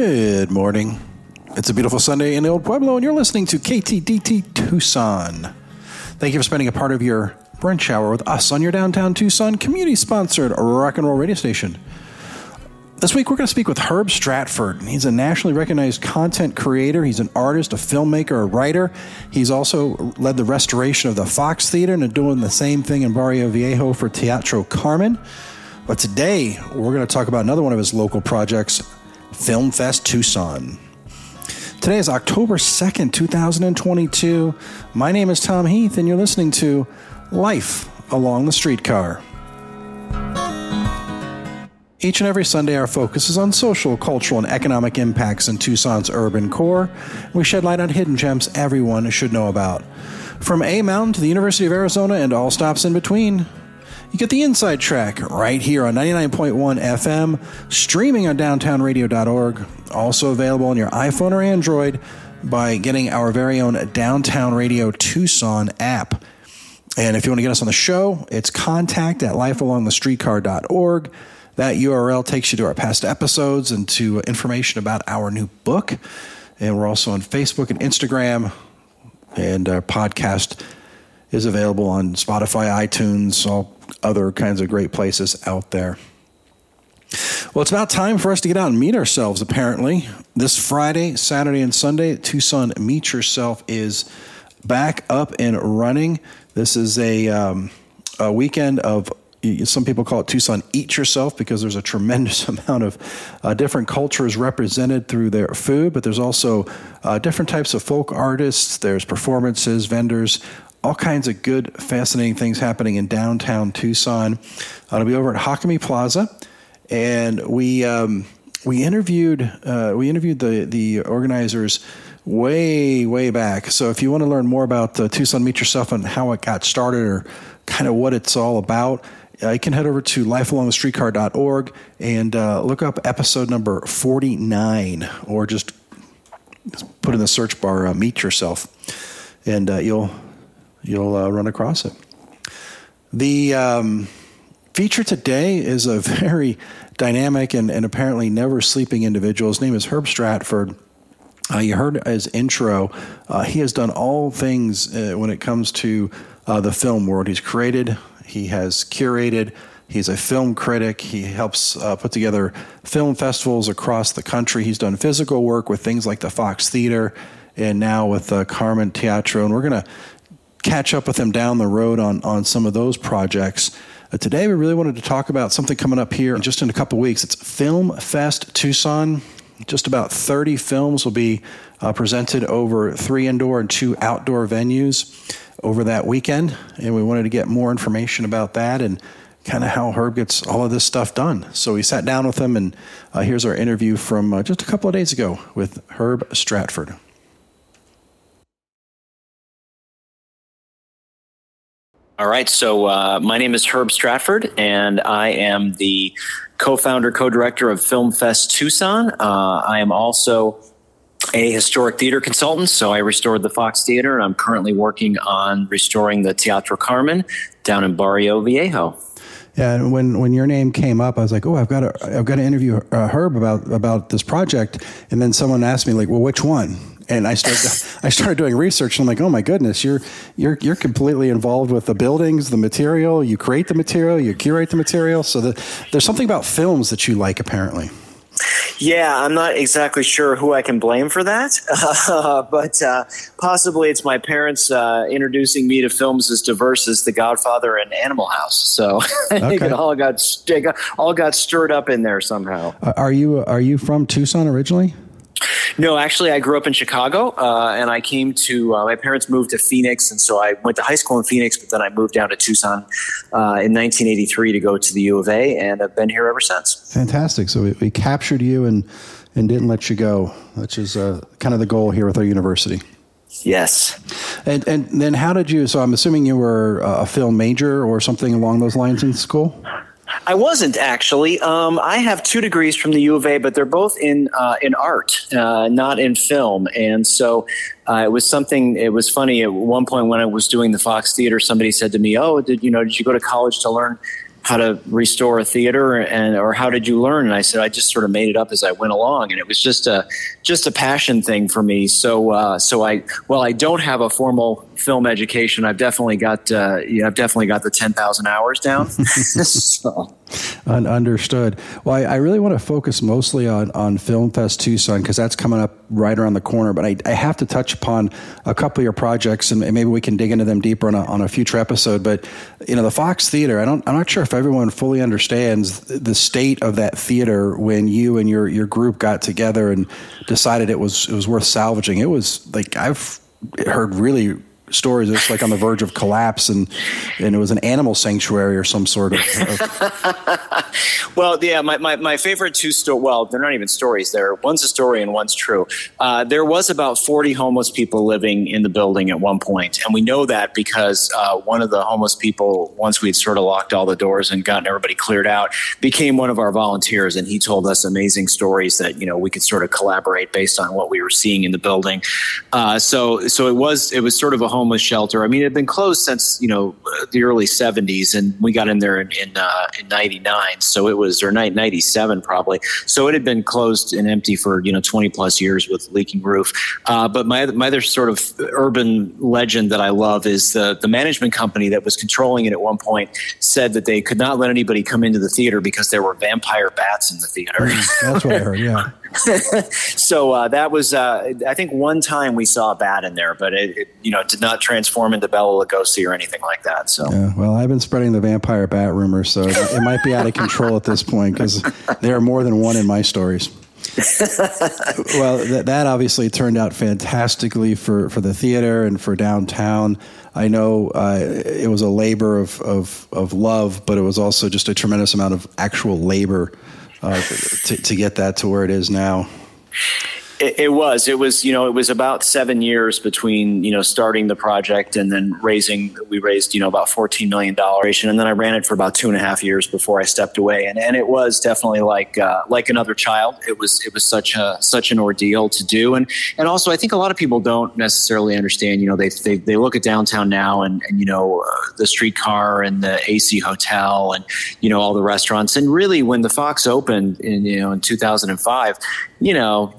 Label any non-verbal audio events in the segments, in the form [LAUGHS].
Good morning. It's a beautiful Sunday in the Old Pueblo, and you're listening to KTDT Tucson. Thank you for spending a part of your brunch hour with us on your downtown Tucson community sponsored rock and roll radio station. This week, we're going to speak with Herb Stratford. He's a nationally recognized content creator. He's an artist, a filmmaker, a writer. He's also led the restoration of the Fox Theater and doing the same thing in Barrio Viejo for Teatro Carmen. But today, we're going to talk about another one of his local projects, Film Fest Tucson. Today is October 2nd, 2022. My name is Tom Heath, and you're listening to Life Along the Streetcar. Each and every Sunday, our focus is on social, cultural, and economic impacts in Tucson's urban core. We shed light on hidden gems everyone should know about. From A Mountain to the University of Arizona and all stops in between, you get the inside track right here on 99.1 FM, streaming on downtownradio.org, also available on your iPhone or Android by getting our very own Downtown Radio Tucson app. And if you want to get us on the show, it's contact at lifealongthestreetcar.org. That URL takes you to our past episodes and to information about our new book. And we're also on Facebook and Instagram. And our podcast is available on Spotify, iTunes, all other kinds of great places out there. Well, it's about time for us to get out and meet ourselves, apparently. This Friday, Saturday, and Sunday, Tucson Meet Yourself is back up and running. This is a, um, a weekend of some people call it Tucson Eat Yourself because there's a tremendous [LAUGHS] amount of uh, different cultures represented through their food, but there's also uh, different types of folk artists, there's performances, vendors, all kinds of good, fascinating things happening in downtown Tucson. Uh, it'll be over at Jacome Plaza, and we um, we interviewed uh, we interviewed the the organizers way way back. So if you want to learn more about uh, Tucson Meet Yourself and how it got started or kind of what it's all about, uh, you can head over to lifealongthestreetcar.org and uh, look up episode number 49 or just put in the search bar uh, meet yourself and uh, you'll you'll uh, run across it the um, feature today is a [LAUGHS] very dynamic and, and apparently never sleeping individual his name is herb stratford uh, you heard his intro. Uh, he has done all things uh, when it comes to uh, the film world. He's created, he has curated, he's a film critic. He helps uh, put together film festivals across the country. He's done physical work with things like the Fox Theater and now with uh, Carmen Teatro. And we're going to catch up with them down the road on, on some of those projects. Uh, today, we really wanted to talk about something coming up here just in a couple weeks. It's Film Fest Tucson. Just about 30 films will be uh, presented over three indoor and two outdoor venues over that weekend. And we wanted to get more information about that and kind of how Herb gets all of this stuff done. So we sat down with him, and uh, here's our interview from uh, just a couple of days ago with Herb Stratford. All right. So uh, my name is Herb Stratford, and I am the co-founder, co-director of Film Fest Tucson. Uh, I am also a historic theater consultant, so I restored the Fox Theater, and I'm currently working on restoring the Teatro Carmen down in Barrio Viejo. Yeah, and when, when your name came up, I was like, "Oh, I've got to I've got to interview uh, Herb about about this project." And then someone asked me, like, "Well, which one?" And I started [LAUGHS] I started doing research and I'm like, oh my goodness, you're you're you're completely involved with the buildings, the material. You create the material, you curate the material. So the, there's something about films that you like, apparently. Yeah, I'm not exactly sure who I can blame for that, uh, [LAUGHS] but uh, possibly it's my parents uh, introducing me to films as diverse as The Godfather and Animal House. So I [LAUGHS] think it all got, it got all got stirred up in there somehow. are you are you from Tucson originally? No, actually, I grew up in Chicago, uh, and I came to. Uh, my parents moved to Phoenix, and so I went to high school in Phoenix. But then I moved down to Tucson uh, in 1983 to go to the U of A, and I've been here ever since. Fantastic! So we, we captured you and and didn't let you go, which is uh, kind of the goal here with our university. Yes. And and then how did you? So I'm assuming you were a film major or something along those lines in school. I wasn't actually. Um, I have two degrees from the U of A, but they're both in uh, in art, uh, not in film. And so uh, it was something. It was funny. At one point, when I was doing the Fox Theater, somebody said to me, "Oh, did you know? Did you go to college to learn how to restore a theater and or how did you learn and i said i just sort of made it up as i went along and it was just a just a passion thing for me so uh, so i well i don't have a formal film education i've definitely got uh, yeah, i've definitely got the 10,000 hours down [LAUGHS] [LAUGHS] so. understood well I, I, really want to focus mostly on on film fest tucson because that's coming up right around the corner but I, I have to touch upon a couple of your projects and maybe we can dig into them deeper on a, on a future episode but you know the fox theater i don't i'm not sure if everyone fully understands the state of that theater when you and your your group got together and decided it was it was worth salvaging. It was like I've heard really stories. It's like on the verge of collapse, and and it was an animal sanctuary or some sort of. of [LAUGHS] well, yeah, my, my, my favorite two stories. Well, they're not even stories. They're one's a story and one's true. Uh, there was about forty homeless people living in the building at one point, and we know that because uh, one of the homeless people, once we'd sort of locked all the doors and gotten everybody cleared out, became one of our volunteers, and he told us amazing stories that you know we could sort of collaborate based on what we were seeing in the building. Uh, so so it was it was sort of a homeless shelter. I mean, it had been closed since you know the early '70s, and we got in there in in, uh, in '99, so it was or '97 probably. So it had been closed and empty for you know 20 plus years with leaking roof. Uh, but my my other sort of urban legend that I love is the the management company that was controlling it at one point said that they could not let anybody come into the theater because there were vampire bats in the theater. That's what I heard. Yeah. [LAUGHS] so uh, that was, uh, I think, one time we saw a bat in there, but it, it, you know, did not transform into Bela Lugosi or anything like that. So, yeah, well, I've been spreading the vampire bat rumor, so it might be out of control at this point because there are more than one in my stories. [LAUGHS] well, that, that obviously turned out fantastically for, for the theater and for downtown. I know uh, it was a labor of, of, of love, but it was also just a tremendous amount of actual labor uh, to, to get that to where it is now. It, it, was. It was. You know, it was about seven years between you know starting the project and then raising. We raised you know about fourteen million dollars, and then I ran it for about two and a half years before I stepped away. And and it was definitely like uh, like another child. It was it was such a such an ordeal to do. And and also I think a lot of people don't necessarily understand. You know, they they, they look at downtown now and, and you know uh, the streetcar and the AC hotel and you know all the restaurants. And really, when the Fox opened in you know in two thousand and five, you know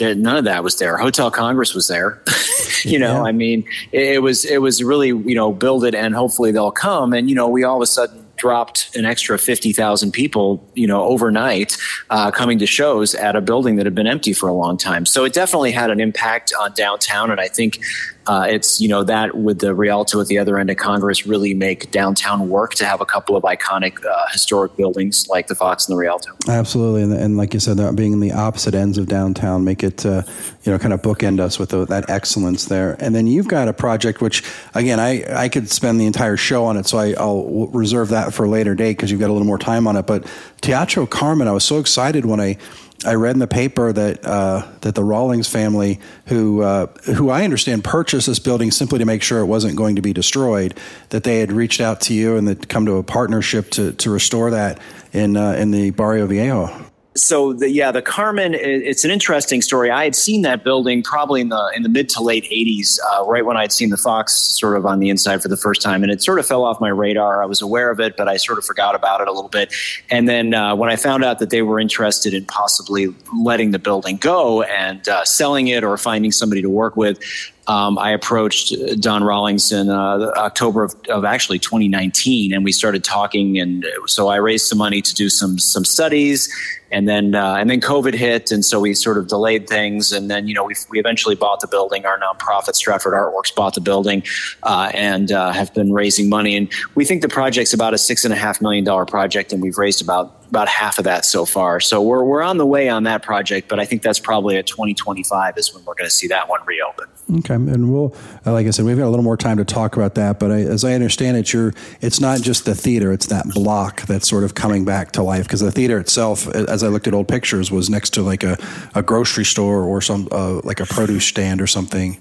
none of that was there. Hotel Congress was there. [LAUGHS] you know, yeah. I mean, it, it, was it was really you know build it and hopefully they'll come. And you know, we all of a sudden dropped an extra fifty thousand people, you know, overnight uh, coming to shows at a building that had been empty for a long time. So it definitely had an impact on downtown, and I think uh, it's you know that with the Rialto at the other end of Congress really make downtown work to have a couple of iconic uh, historic buildings like the Fox and the Rialto. Absolutely, and, and like you said, being in the opposite ends of downtown make it uh, you know kind of bookend us with the, that excellence there. And then you've got a project which again I I could spend the entire show on it, so I, will reserve that for a later date because you've got a little more time on it. But Teatro Carmen, I was so excited when I I read in the paper that uh, that the Rawlings family, who uh, who I understand purchased this building simply to make sure it wasn't going to be destroyed, that they had reached out to you and that come to a partnership to to restore that in uh, in the Barrio Viejo so the, yeah, the Carmen. It's an interesting story. I had seen that building probably in the in the mid to late '80s, uh, right when I'd seen the Fox sort of on the inside for the first time, and it sort of fell off my radar. I was aware of it, but I sort of forgot about it a little bit. And then uh, when I found out that they were interested in possibly letting the building go and uh, selling it or finding somebody to work with, um, I approached Don Rawlings in uh, October of, of, actually 2019, and we started talking. And so I raised some money to do some some studies, and then uh, and then COVID hit, and so we sort of delayed things. And then you know we we eventually bought the building. Our nonprofit Stratford Artworks bought the building, uh, and uh, have been raising money. And we think the project's about a six and a half million dollar project, and we've raised about about half of that so far. So we're, we're on the way on that project, but I think that's probably a 2025 is when we're going to see that one reopen. Okay, and we'll, uh, like I said, we've got a little more time to talk about that. But I, as I understand it, you're, it's not just the theater; it's that block that's sort of coming back to life. Because the theater itself, as I looked at old pictures, was next to like a, a grocery store or some uh, like a produce stand or something.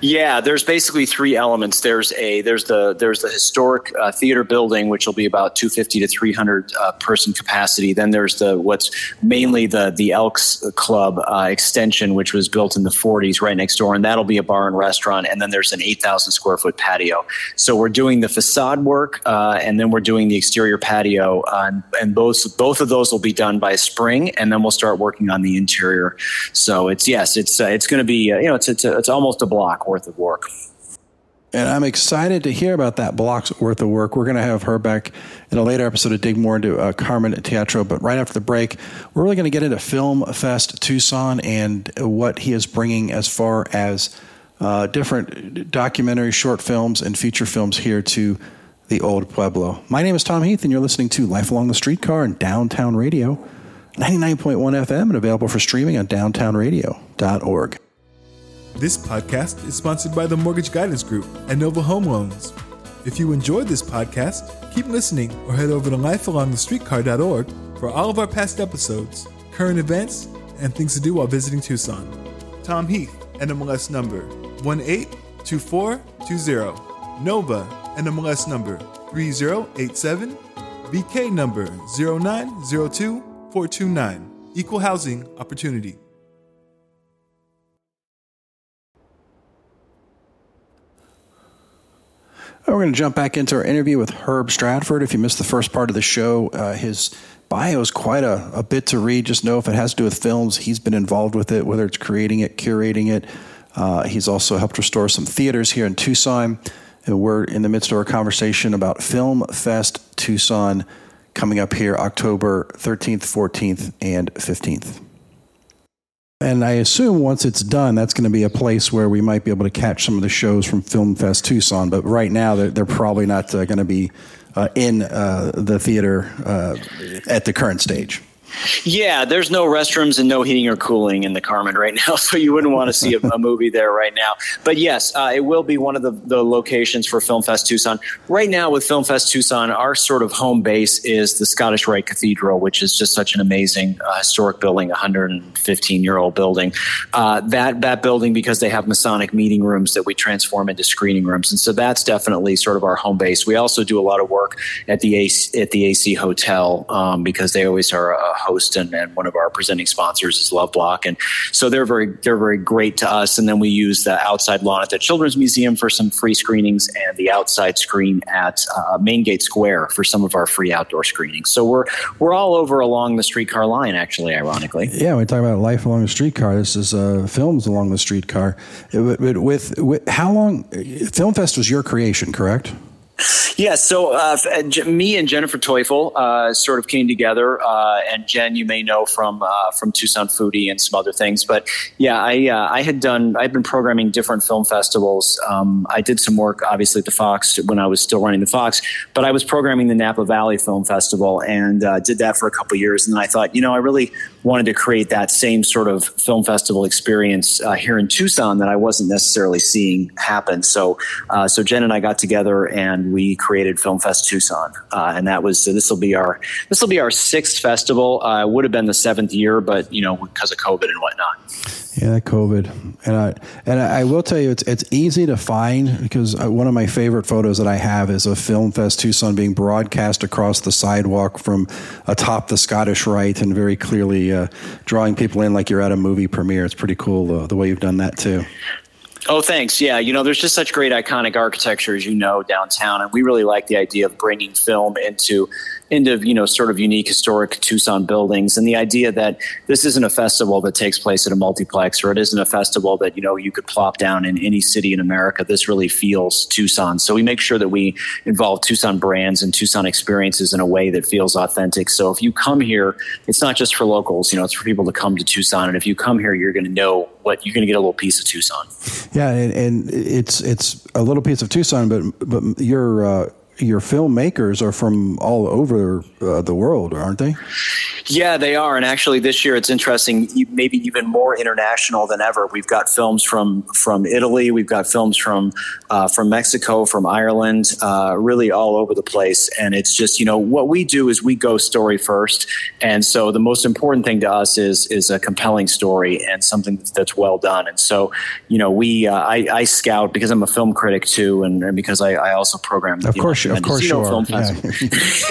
Yeah, there's basically three elements. There's a there's the there's the historic uh, theater building, which will be about 250 to 300 uh, person capacity. Then there's the what's mainly the the Elks Club uh, extension, which was built in the 40s, right next door, and that'll be a bar and restaurant. And then there's an 8,000 square foot patio. So we're doing the facade work, uh, and then we're doing the exterior patio, uh, and, and both both of those will be done by spring, and then we'll start working on the interior. So it's yes, it's uh, it's going to be you know it's it's, it's almost a block worth of work. And I'm excited to hear about that block's worth of work. We're going to have her back in a later episode to dig more into uh, Carmen Teatro. But right after the break, we're really going to get into Film Fest Tucson and what he is bringing as far as uh, different documentary, short films, and feature films here to the Old Pueblo. My name is Tom Heath, and you're listening to Life Along the Streetcar and Downtown Radio, 99.1 FM, and available for streaming on downtownradio.org. This podcast is sponsored by the Mortgage Guidance Group and Nova Home Loans. If you enjoyed this podcast, keep listening or head over to lifealongthestreetcar.org for all of our past episodes, current events, and things to do while visiting Tucson. Tom Heath, NMLS number 182420. Nova, NMLS number 3087. BK number 0902429. Equal Housing Opportunity. We're going to jump back into our interview with Herb Stratford. If you missed the first part of the show, uh, his bio is quite a, a, bit to read. Just know if it has to do with films, he's been involved with it, whether it's creating it, curating it. Uh, he's also helped restore some theaters here in Tucson. And we're in the midst of our conversation about Film Fest Tucson coming up here October 13th, 14th, and 15th. And I assume once it's done, that's going to be a place where we might be able to catch some of the shows from Film Fest Tucson. But right now, they're, they're probably not uh, going to be uh, in uh, the theater uh, at the current stage. Yeah, there's no restrooms and no heating or cooling in the Carmen right now, [LAUGHS] so you wouldn't want to see a, a movie there right now. But yes, uh, it will be one of the, the locations for Film Fest Tucson. Right now, with Film Fest Tucson, our sort of home base is the Scottish Rite Cathedral, which is just such an amazing uh, historic building, 115 year old building. Uh, that that building, because they have Masonic meeting rooms that we transform into screening rooms, and so that's definitely sort of our home base. We also do a lot of work at the AC, at the AC Hotel um, because they always are a host and, and one of our presenting sponsors is Love Block, and so they're very they're very great to us. And then we use the outside lawn at the Children's Museum for some free screenings, and the outside screen at uh, Main Gate Square for some of our free outdoor screenings. So we're we're all over along the streetcar line, actually, ironically. Yeah, we talk about life along the streetcar. This is uh, films along the streetcar. It, with, with how long? Film Fest was your creation, correct? Yeah, so uh, me and Jennifer Teufel uh, sort of came together, uh, and Jen, you may know from uh, from Tucson Foodie and some other things. But yeah, I uh, I had done I've been programming different film festivals. Um, I did some work, obviously, at the Fox when I was still running the Fox, but I was programming the Napa Valley Film Festival and uh, did that for a couple years. And then I thought, you know, I really wanted to create that same sort of film festival experience here in Tucson that I wasn't necessarily seeing happen. So so Jen and I got together and we created Film Fest Tucson, uh, and that was so this will be our this will be our sixth festival. Uh, would have been the seventh year, but you know because of COVID and whatnot. Yeah, COVID, and I and I will tell you, it's it's easy to find because uh, one of my favorite photos that I have is of Film Fest Tucson being broadcast across the sidewalk from atop the Scottish Rite, and very clearly uh, drawing people in like you're at a movie premiere. It's pretty cool uh, the way you've done that too. Oh, thanks. Yeah, you know, there's just such great iconic architecture, as you know, downtown, and we really like the idea of bringing film into into you know sort of unique historic Tucson buildings, and the idea that this isn't a festival that takes place at a multiplex, or it isn't a festival that you know you could plop down in any city in America. This really feels Tucson, so we make sure that we involve Tucson brands and Tucson experiences in a way that feels authentic. So if you come here, it's not just for locals, you know, it's for people to come to Tucson, and if you come here, you're going to know what you're going to get a little piece of Tucson. Yeah, and, and, it's it's a little piece of Tucson, but but you're. Uh your filmmakers are from all over uh, the world, aren't they? Yeah, they are. And actually, this year it's interesting, maybe even more international than ever. We've got films from from Italy, we've got films from uh, from Mexico, from Ireland, uh, really all over the place. And it's just you know what we do is we go story first, and so the most important thing to us is is a compelling story and something that's well done. And so you know we uh, I, I, scout because I'm a film critic too, and, and because I, I, also program. Of course, know, of course, you are. Yeah. [LAUGHS]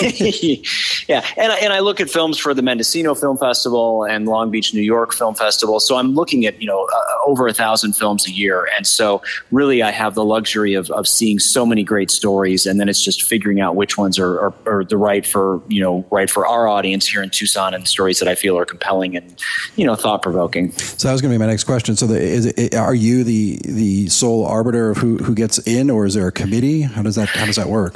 [LAUGHS] yeah, and and I look at films for the the Mendocino Film Festival and Long Beach, New York Film Festival. So I'm looking at, you know, uh, over a thousand films a year. And so really I have the luxury of, of seeing so many great stories. And then it's just figuring out which ones are, are, are the right for, you know, right for our audience here in Tucson and the stories that I feel are compelling and, you know, thought provoking. So that was going to be my next question. So the, is it, are you the, the sole arbiter of who, who gets in or is there a committee? How does that, how does that work?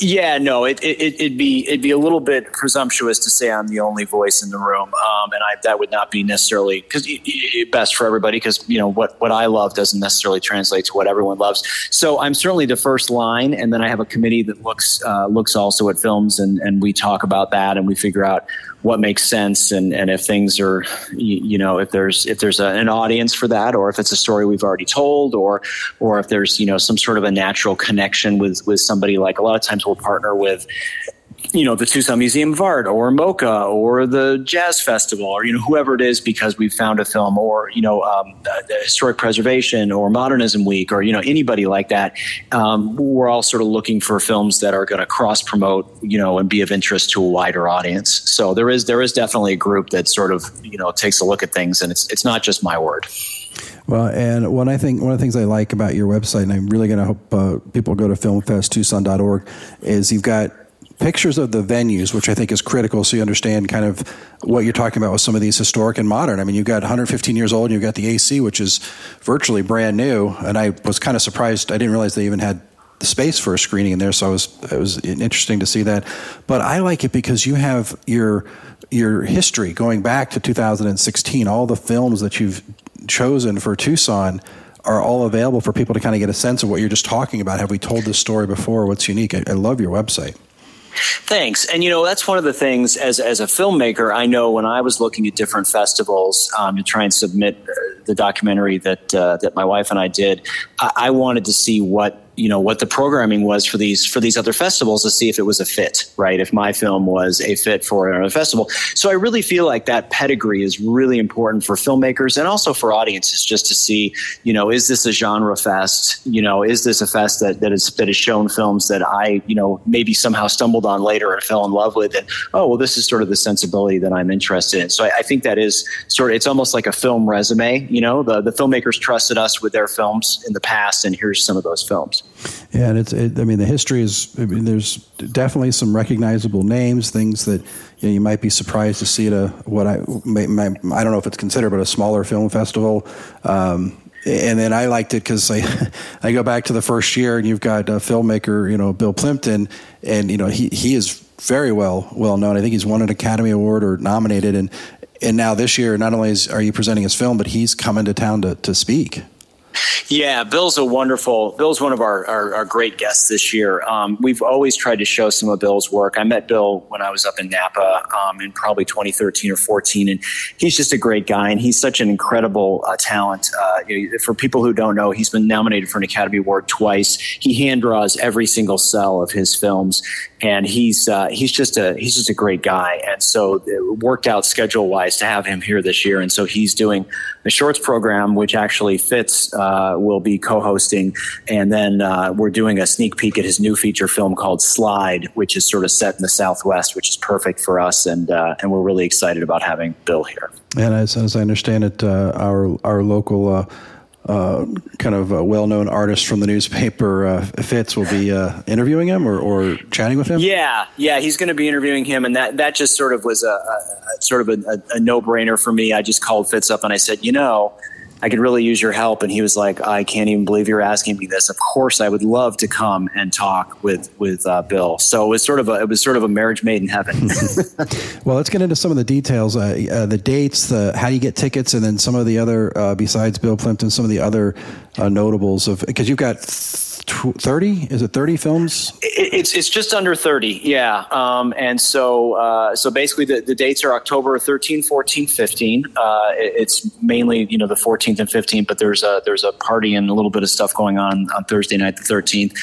Yeah, no, it, it, would be it'd be a little bit presumptuous to say I'm the only voice in the room, um, and I, that would not be necessarily because best for everybody because you know what what I love doesn't necessarily translate to what everyone loves. So I'm certainly the first line, and then I have a committee that looks uh, looks also at films, and and we talk about that, and we figure out what makes sense and, and if things are you, you know if there's if there's a, an audience for that or if it's a story we've already told or or if there's you know some sort of a natural connection with with somebody like a lot of times we'll partner with you know the Tucson Museum of Art or MoCA or the Jazz Festival or you know whoever it is because we've found a film or you know um, historic preservation or Modernism Week or you know anybody like that. Um, we're all sort of looking for films that are going to cross promote you know and be of interest to a wider audience. So there is there is definitely a group that sort of you know takes a look at things and it's it's not just my word. Well, and one I think one of the things I like about your website, and I'm really going to hope uh, people go to filmfesttucson.org, is you've got pictures of the venues, which I think is critical so you understand kind of what you're talking about with some of these historic and modern. I mean, you've got 115 years old and you've got the AC, which is virtually brand new. And I was kind of surprised. I didn't realize they even had the space for a screening in there. So it was, it was interesting to see that. But I like it because you have your, your history going back to 2016, all the films that you've chosen for Tucson are all available for people to kind of get a sense of what you're just talking about. Have we told this story before? What's unique? I, I love your website. Thanks. And you know, that's one of the things as as a filmmaker, I know when I was looking at different festivals um, to try and submit uh, the documentary that uh, that my wife and I did, I, I wanted to see what you know what the programming was for these for these other festivals to see if it was a fit right? If my film was a fit for another festival. So i really feel like that pedigree is really important for filmmakers and also for audiences just to see you know is this a genre fest? You know is this a fest that that is that has shown films that i you know maybe somehow stumbled on later and fell in love with and oh well this is sort of the sensibility that i'm interested in. So i, I think that is sort of it's almost like a film resume you know? The the filmmakers trusted us with their films in the past and here's some of those films yeah, and it's. It, I mean, the history is. I mean, there's definitely some recognizable names, things that you, know, you might be surprised to see at a what I may, I don't know if it's considered, but a smaller film festival. Um, and then I liked it because I, [LAUGHS] I go back to the first year, and you've got a filmmaker, you know, Bill Plympton, and you know he he is very well well known. I think he's won an Academy Award or nominated, and and now this year, not only is, are you presenting his film, but he's coming to town to to speak. Yeah, Bill's a wonderful. Bill's one of our, our, our great guests this year. Um, we've always tried to show some of Bill's work. I met Bill when I was up in Napa um, in probably 2013 or 14, and he's just a great guy, and he's such an incredible uh, talent. Uh, for people who don't know, he's been nominated for an Academy Award twice. He hand draws every single cell of his films, and he's uh, he's just a he's just a great guy. And so it worked out schedule wise to have him here this year, and so he's doing the shorts program which actually fits. Uh, will be co-hosting, and then uh, we're doing a sneak peek at his new feature film called Slide, which is sort of set in the Southwest, which is perfect for us, and uh, and we're really excited about having Bill here. And as, as I understand it, uh, our our local uh, kind of a well-known artist from the newspaper, uh, Fitz, will be uh, interviewing him or, or chatting with him. Yeah, yeah, he's going to be interviewing him, and that that just sort of was a, a sort of a, a, no-brainer for me. I just called Fitz up and I said, you know, I could really use your help. And he was like, I can't even believe you're asking me this. Of course, I would love to come and talk with with uh, Bill. So it was sort of a it was sort of a marriage made in heaven. [LAUGHS] [LAUGHS] well, let's get into some of the details, uh, uh, the dates, the how do you get tickets, and then some of the other uh, besides Bill Plympton, some of the other uh, notables of because you've got. 30 is it 30 films? It's it's just under 30 yeah. Um, and so uh, so basically the, the dates are october 13 14 15 uh, it's mainly you know the 14th and 15th but there's a there's a party and a little bit of stuff going on on thursday night the 13th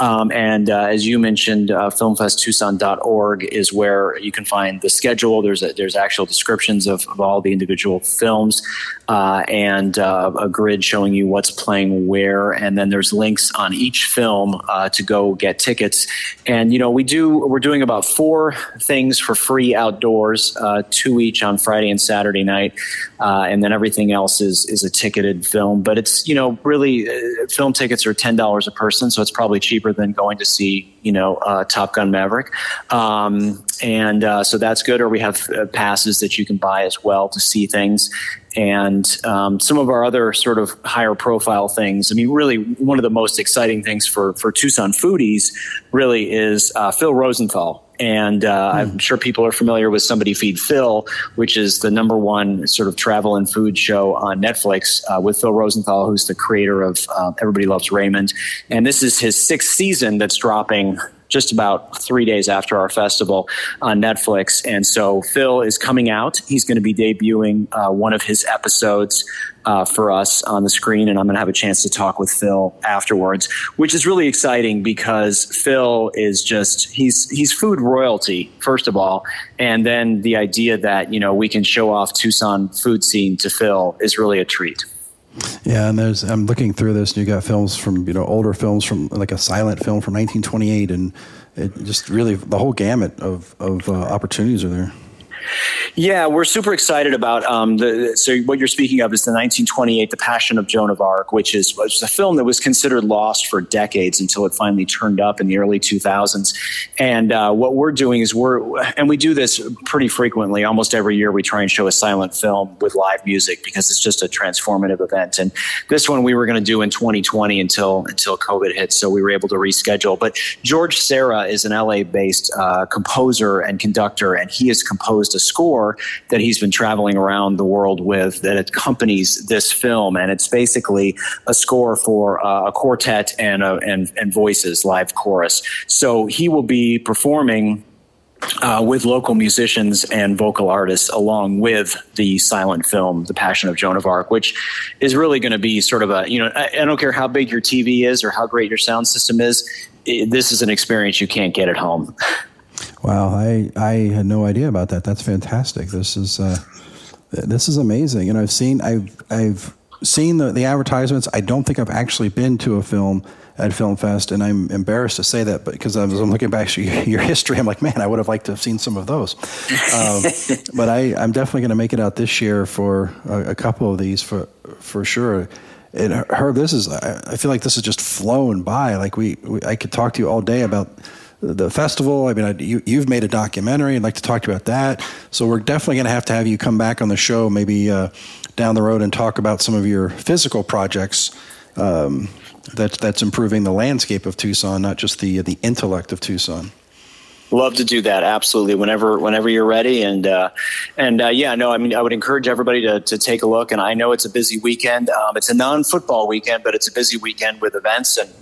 um, and uh, as you mentioned uh, filmfesttucson.org is where you can find the schedule. There's a, there's actual descriptions of, of all the individual films uh, and uh, a grid showing you what's playing where. And then there's links on each film uh, to go get tickets. And you know, we do we're doing about four things for free outdoors, uh, two each on Friday and Saturday night, uh, and then everything else is is a ticketed film. But it's you know really uh, film tickets are ten dollars a person, so it's probably cheaper than going to see you know uh, Top Gun Maverick. Um, and uh, so that's good. Or we have passes that you can buy as well to see things and um, some of our other sort of higher profile things. I mean, really, one of the most exciting things for for Tucson foodies really is uh, Phil Rosenthal. And uh, mm. I'm sure people are familiar with Somebody Feed Phil, which is the number one sort of travel and food show on Netflix uh, with Phil Rosenthal, who's the creator of uh, Everybody Loves Raymond. And this is his sixth season that's dropping just about three days after our festival on Netflix. And so Phil is coming out. He's going to be debuting uh, one of his episodes uh, for us on the screen, and I'm going to have a chance to talk with Phil afterwards, which is really exciting because Phil is just he's he's food royalty first of all, and then the idea that you know we can show off Tucson food scene to Phil is really a treat. Yeah, and there's I'm looking through this, and you got films from you know older films from like a silent film from 1928, and it just really the whole gamut of of uh, opportunities are there. Yeah, we're super excited about um, the. So what you're speaking of is the 1928, The Passion of Joan of Arc, which is was a film that was considered lost for decades until it finally turned up in the early 2000s. And uh, what we're doing is we're and we do this pretty frequently. Almost every year, we try and show a silent film with live music because it's just a transformative event. And this one we were going to do in 2020 until until COVID hit, so we were able to reschedule. But George Sarah is an LA-based uh, composer and conductor, and he has composed a score that he's been traveling around the world with that accompanies this film, and it's basically a score for uh, a quartet and, a, and and voices, live chorus. So he will be performing. Uh, with local musicians and vocal artists, along with the silent film, The Passion of Joan of Arc, which is really going to be sort of a, you know, I, I, don't care how big your TV is or how great your sound system is, it, this is an experience you can't get at home. [LAUGHS] Wow, I I had no idea about that. That's fantastic. This is uh, this is amazing. And I've seen I've I've seen the, the advertisements. I don't think I've actually been to a film at Film Fest, and I'm embarrassed to say that, but because I was I'm looking back to [LAUGHS] your history, I'm like, man, I would have liked to have seen some of those. Um, [LAUGHS] but I, I'm definitely going to make it out this year for a, a, couple of these for for sure. And Herb, this is I, I feel like this has just flown by. Like we, we I could talk to you all day about the festival. I mean, I, you, have made a documentary. I'd like to talk to you about that. So we're definitely going to have to have you come back on the show, maybe uh, down the road, and talk about some of your physical projects um, that that's improving the landscape of Tucson, not just the the intellect of Tucson. Love to do that. Absolutely. Whenever, whenever you're ready. And, uh, and, uh, yeah, no, I mean, I would encourage everybody to, to take a look. And I know it's a busy weekend. Um, it's a non football weekend, but it's a busy weekend with events and,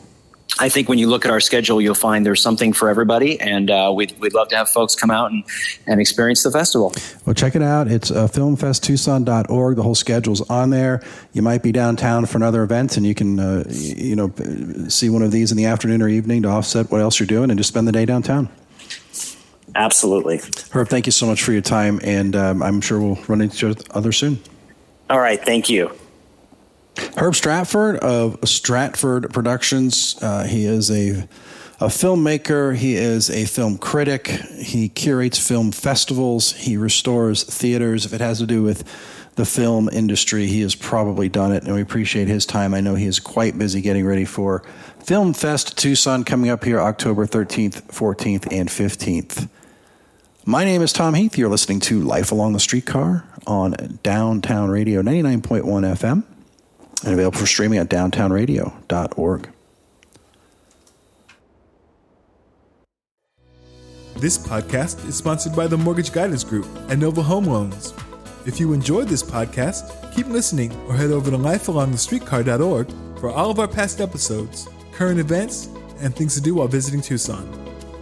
I think when you look at our schedule, you'll find there's something for everybody, and uh, we'd, we'd love to have folks come out and, and experience the festival. Well, check it out. It's uh, filmfesttucson.org. The whole schedule's on there. You might be downtown for another event, and you can uh, you know see one of these in the afternoon or evening to offset what else you're doing, and just spend the day downtown. Absolutely, Herb. Thank you so much for your time, and um, I'm sure we'll run into each other soon. All right, thank you. Herb Stratford of Stratford Productions. Uh, he is a a filmmaker. He is a film critic. He curates film festivals. He restores theaters. If it has to do with the film industry, he has probably done it, and we appreciate his time. I know he is quite busy getting ready for Film Fest Tucson coming up here October 13th, 14th, and 15th. My name is Tom Heath. You're listening to Life Along the Streetcar on Downtown Radio 99.1 FM and available for streaming at downtownradio.org. This podcast is sponsored by the Mortgage Guidance Group and Nova Home Loans. If you enjoyed this podcast, keep listening or head over to lifealongthestreetcar.org for all of our past episodes current events, and things to do while visiting Tucson.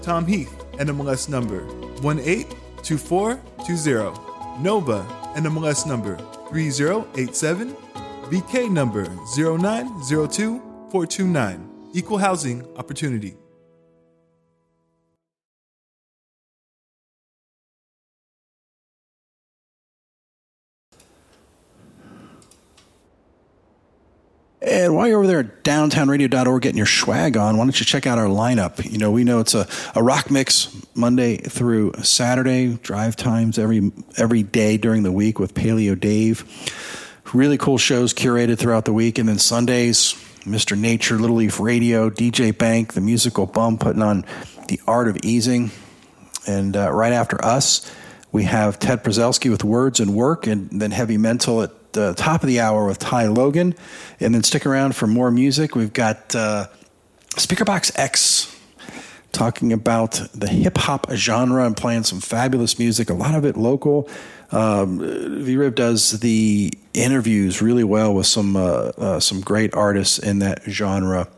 Tom Heath, NMLS number 182420. Nova, NMLS number 3087. BK number 0902429. Equal housing opportunity. And while you're over there at downtownradio.org getting your swag on, why don't you check out our lineup? You know, we know it's a, a rock mix Monday through Saturday, drive times every every day during the week with Paleo Dave. Really cool shows curated throughout the week. And then Sundays, Mr. Nature, Little Leaf Radio, DJ Bank, the musical bum putting on the art of easing. And uh, right after us, we have Ted Przelski with Words and Work, and then Heavy Mental at the top of the hour with Ty Logan. And then stick around for more music. We've got uh, Speakerbox X talking about the hip hop genre and playing some fabulous music, a lot of it local. Um, V-Rib does the interviews really well with some uh, uh, some great artists in that genre.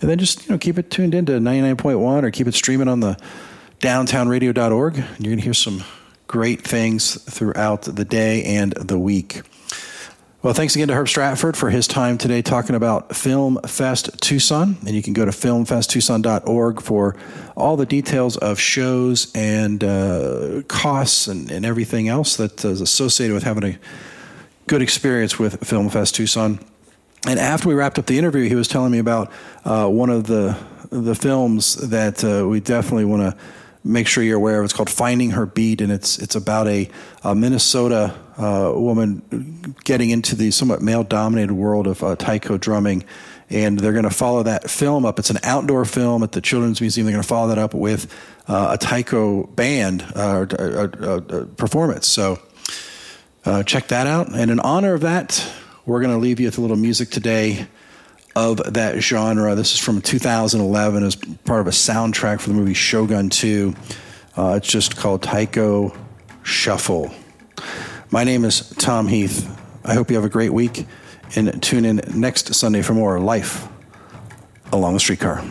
And then just you know keep it tuned into 99.1 or keep it streaming on the downtownradio.org. You're going to hear some great things throughout the day and the week. Well, thanks again to Herb Stratford for his time today talking about Film Fest Tucson. And you can go to filmfesttucson.org for all the details of shows and uh, costs and, and everything else that is associated with having a good experience with Film Fest Tucson. And after we wrapped up the interview, he was telling me about uh, one of the the films that uh, we definitely want to make sure you're aware of. It's called Finding Her Beat, and it's it's about a, a Minnesota uh, woman getting into the somewhat male dominated world of uh, taiko drumming. And they're going to follow that film up. It's an outdoor film at the Children's Museum. They're going to follow that up with uh, a taiko band uh, performance. So uh, check that out. And in honor of that, we're going to leave you with a little music today of that genre. This is from 2011 as part of a soundtrack for the movie Shogun 2. Uh, it's just called Taiko Shuffle. My name is Tom Heath. I hope you have a great week and tune in next Sunday for more Life Along the Streetcar.